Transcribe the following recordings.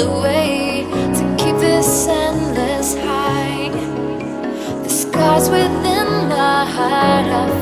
found way to keep this endless high. The scars within my heart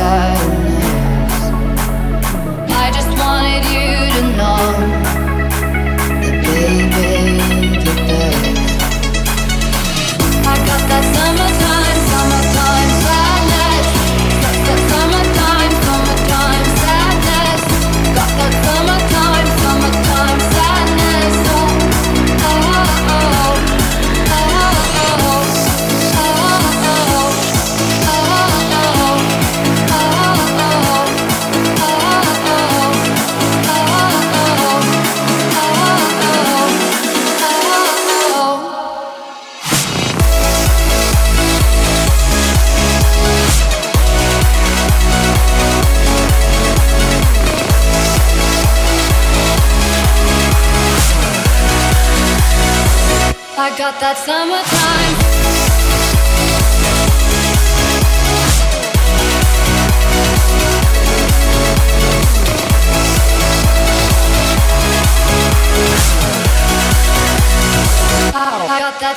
I.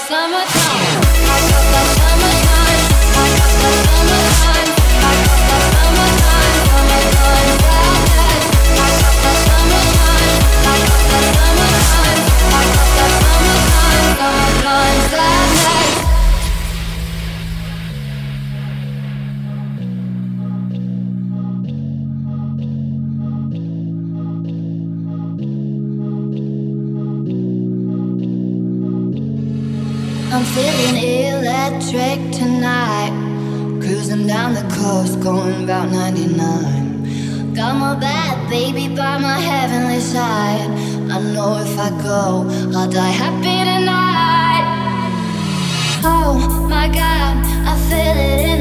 summertime. know if I go, I'll die happy tonight. Oh my god, I feel it.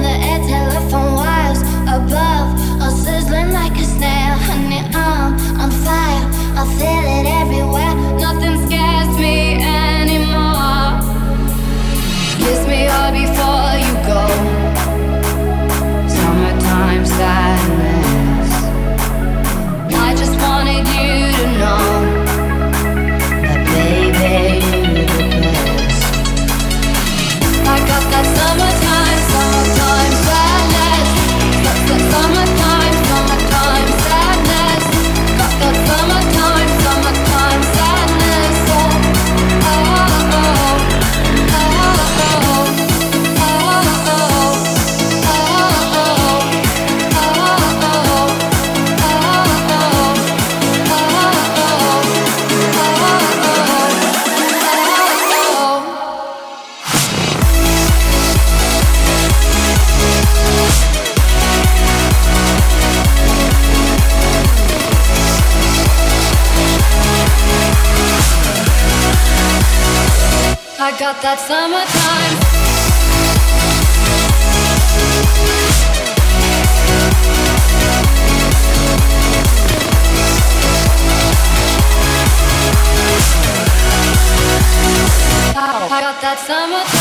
got that summertime. I got that summer.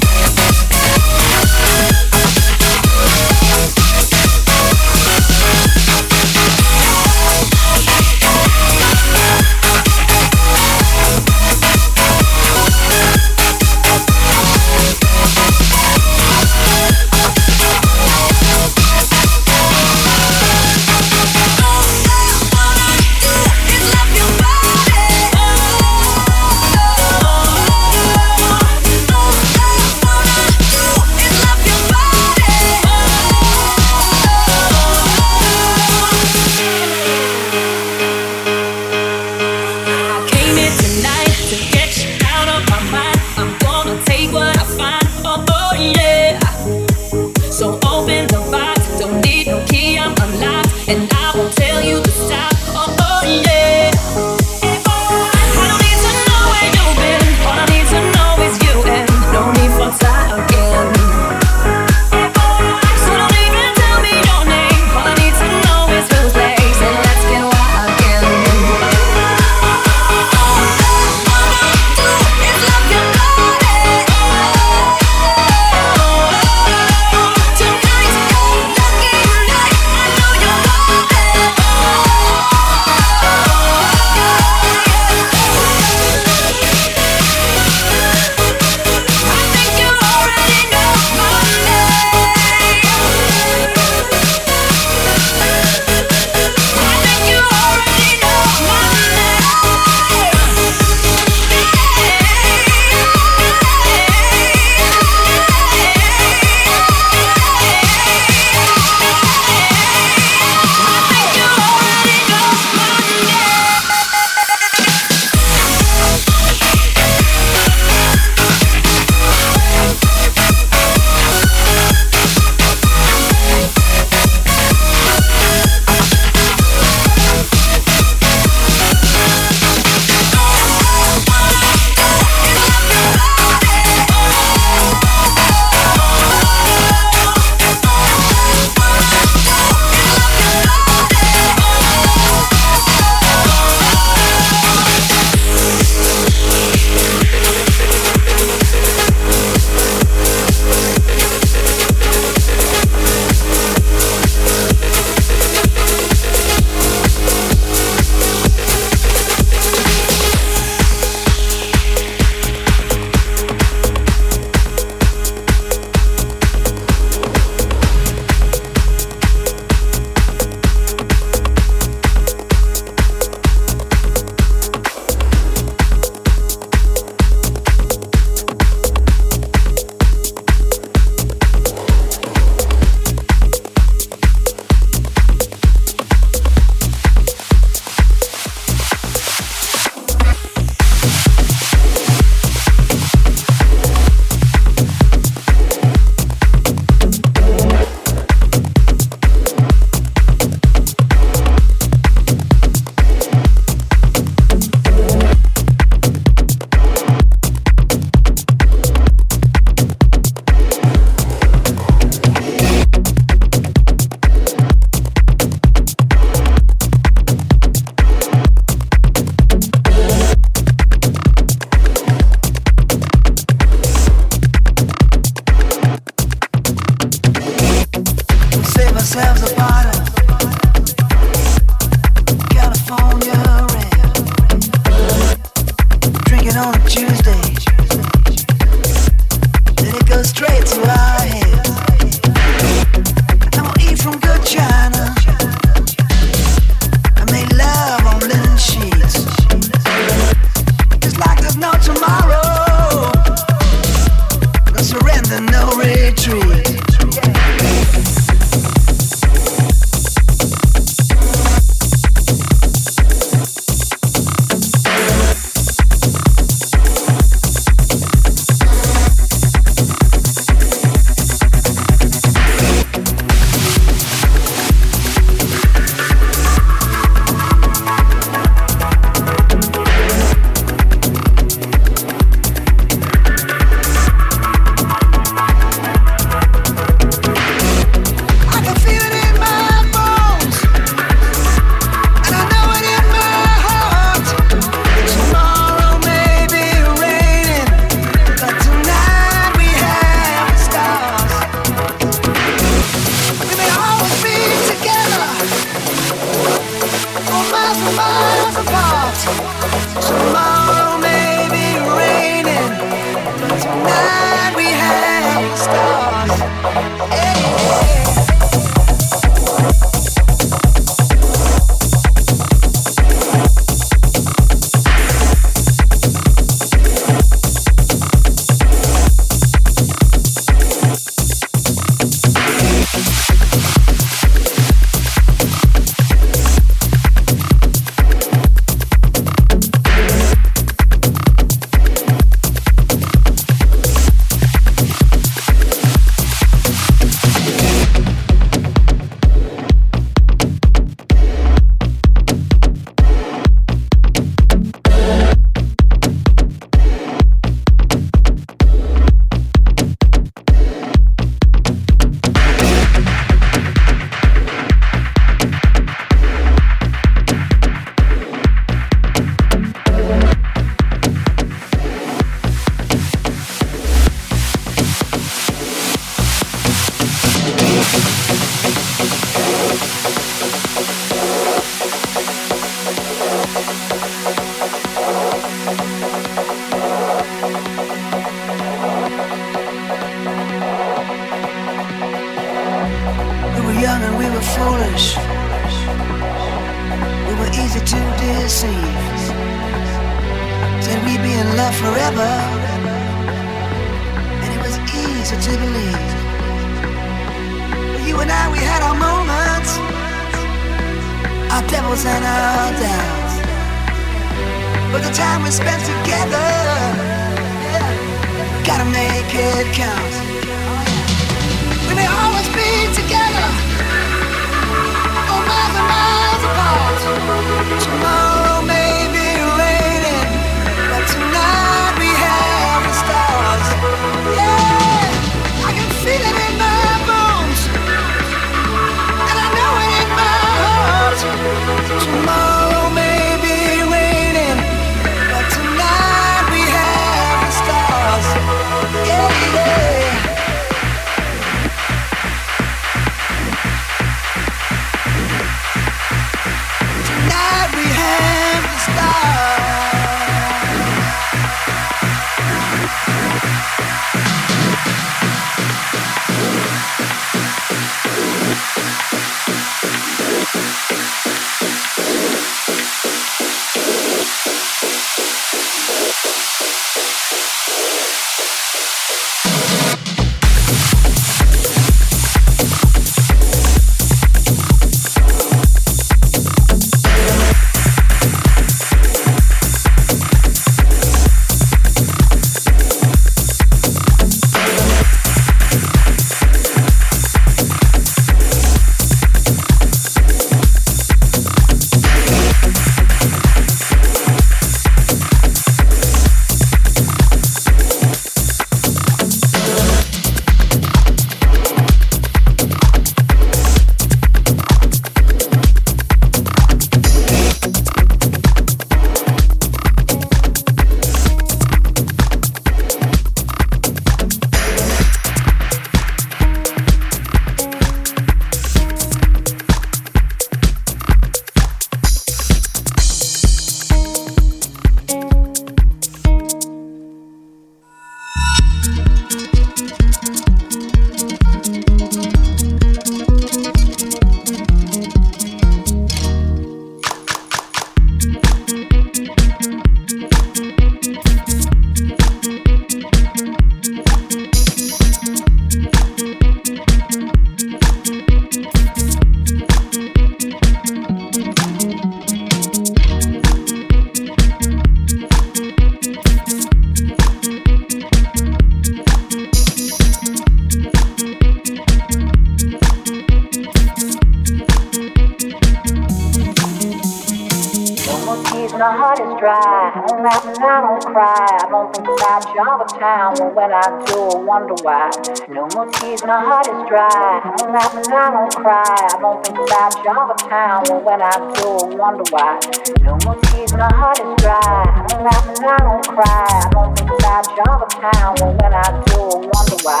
Wonder why. No more tears, my heart is dry. I don't laugh and I don't cry. I don't think about you all the time. Well, when I do, I wonder why. No more tears, my heart is dry. I don't laugh and I don't cry. I don't you all the time. Well, when I do, I wonder why.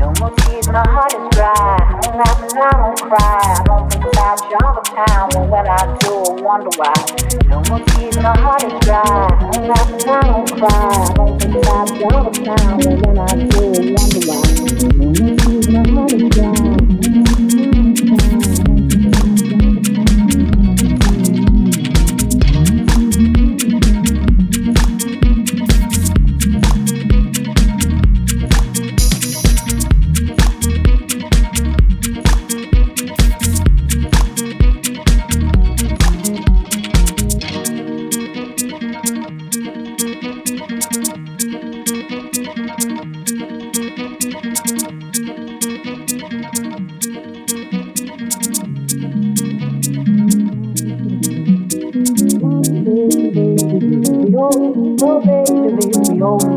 No more tears, my heart is dry. I don't laugh and I don't cry. I don't think about you all the time. Well, when I do, I wonder why. No more tears, my heart is dry. I don't laugh and I don't cry. I don't think about you all the time. Well, when I do, I wonder why. No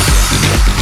Yeah.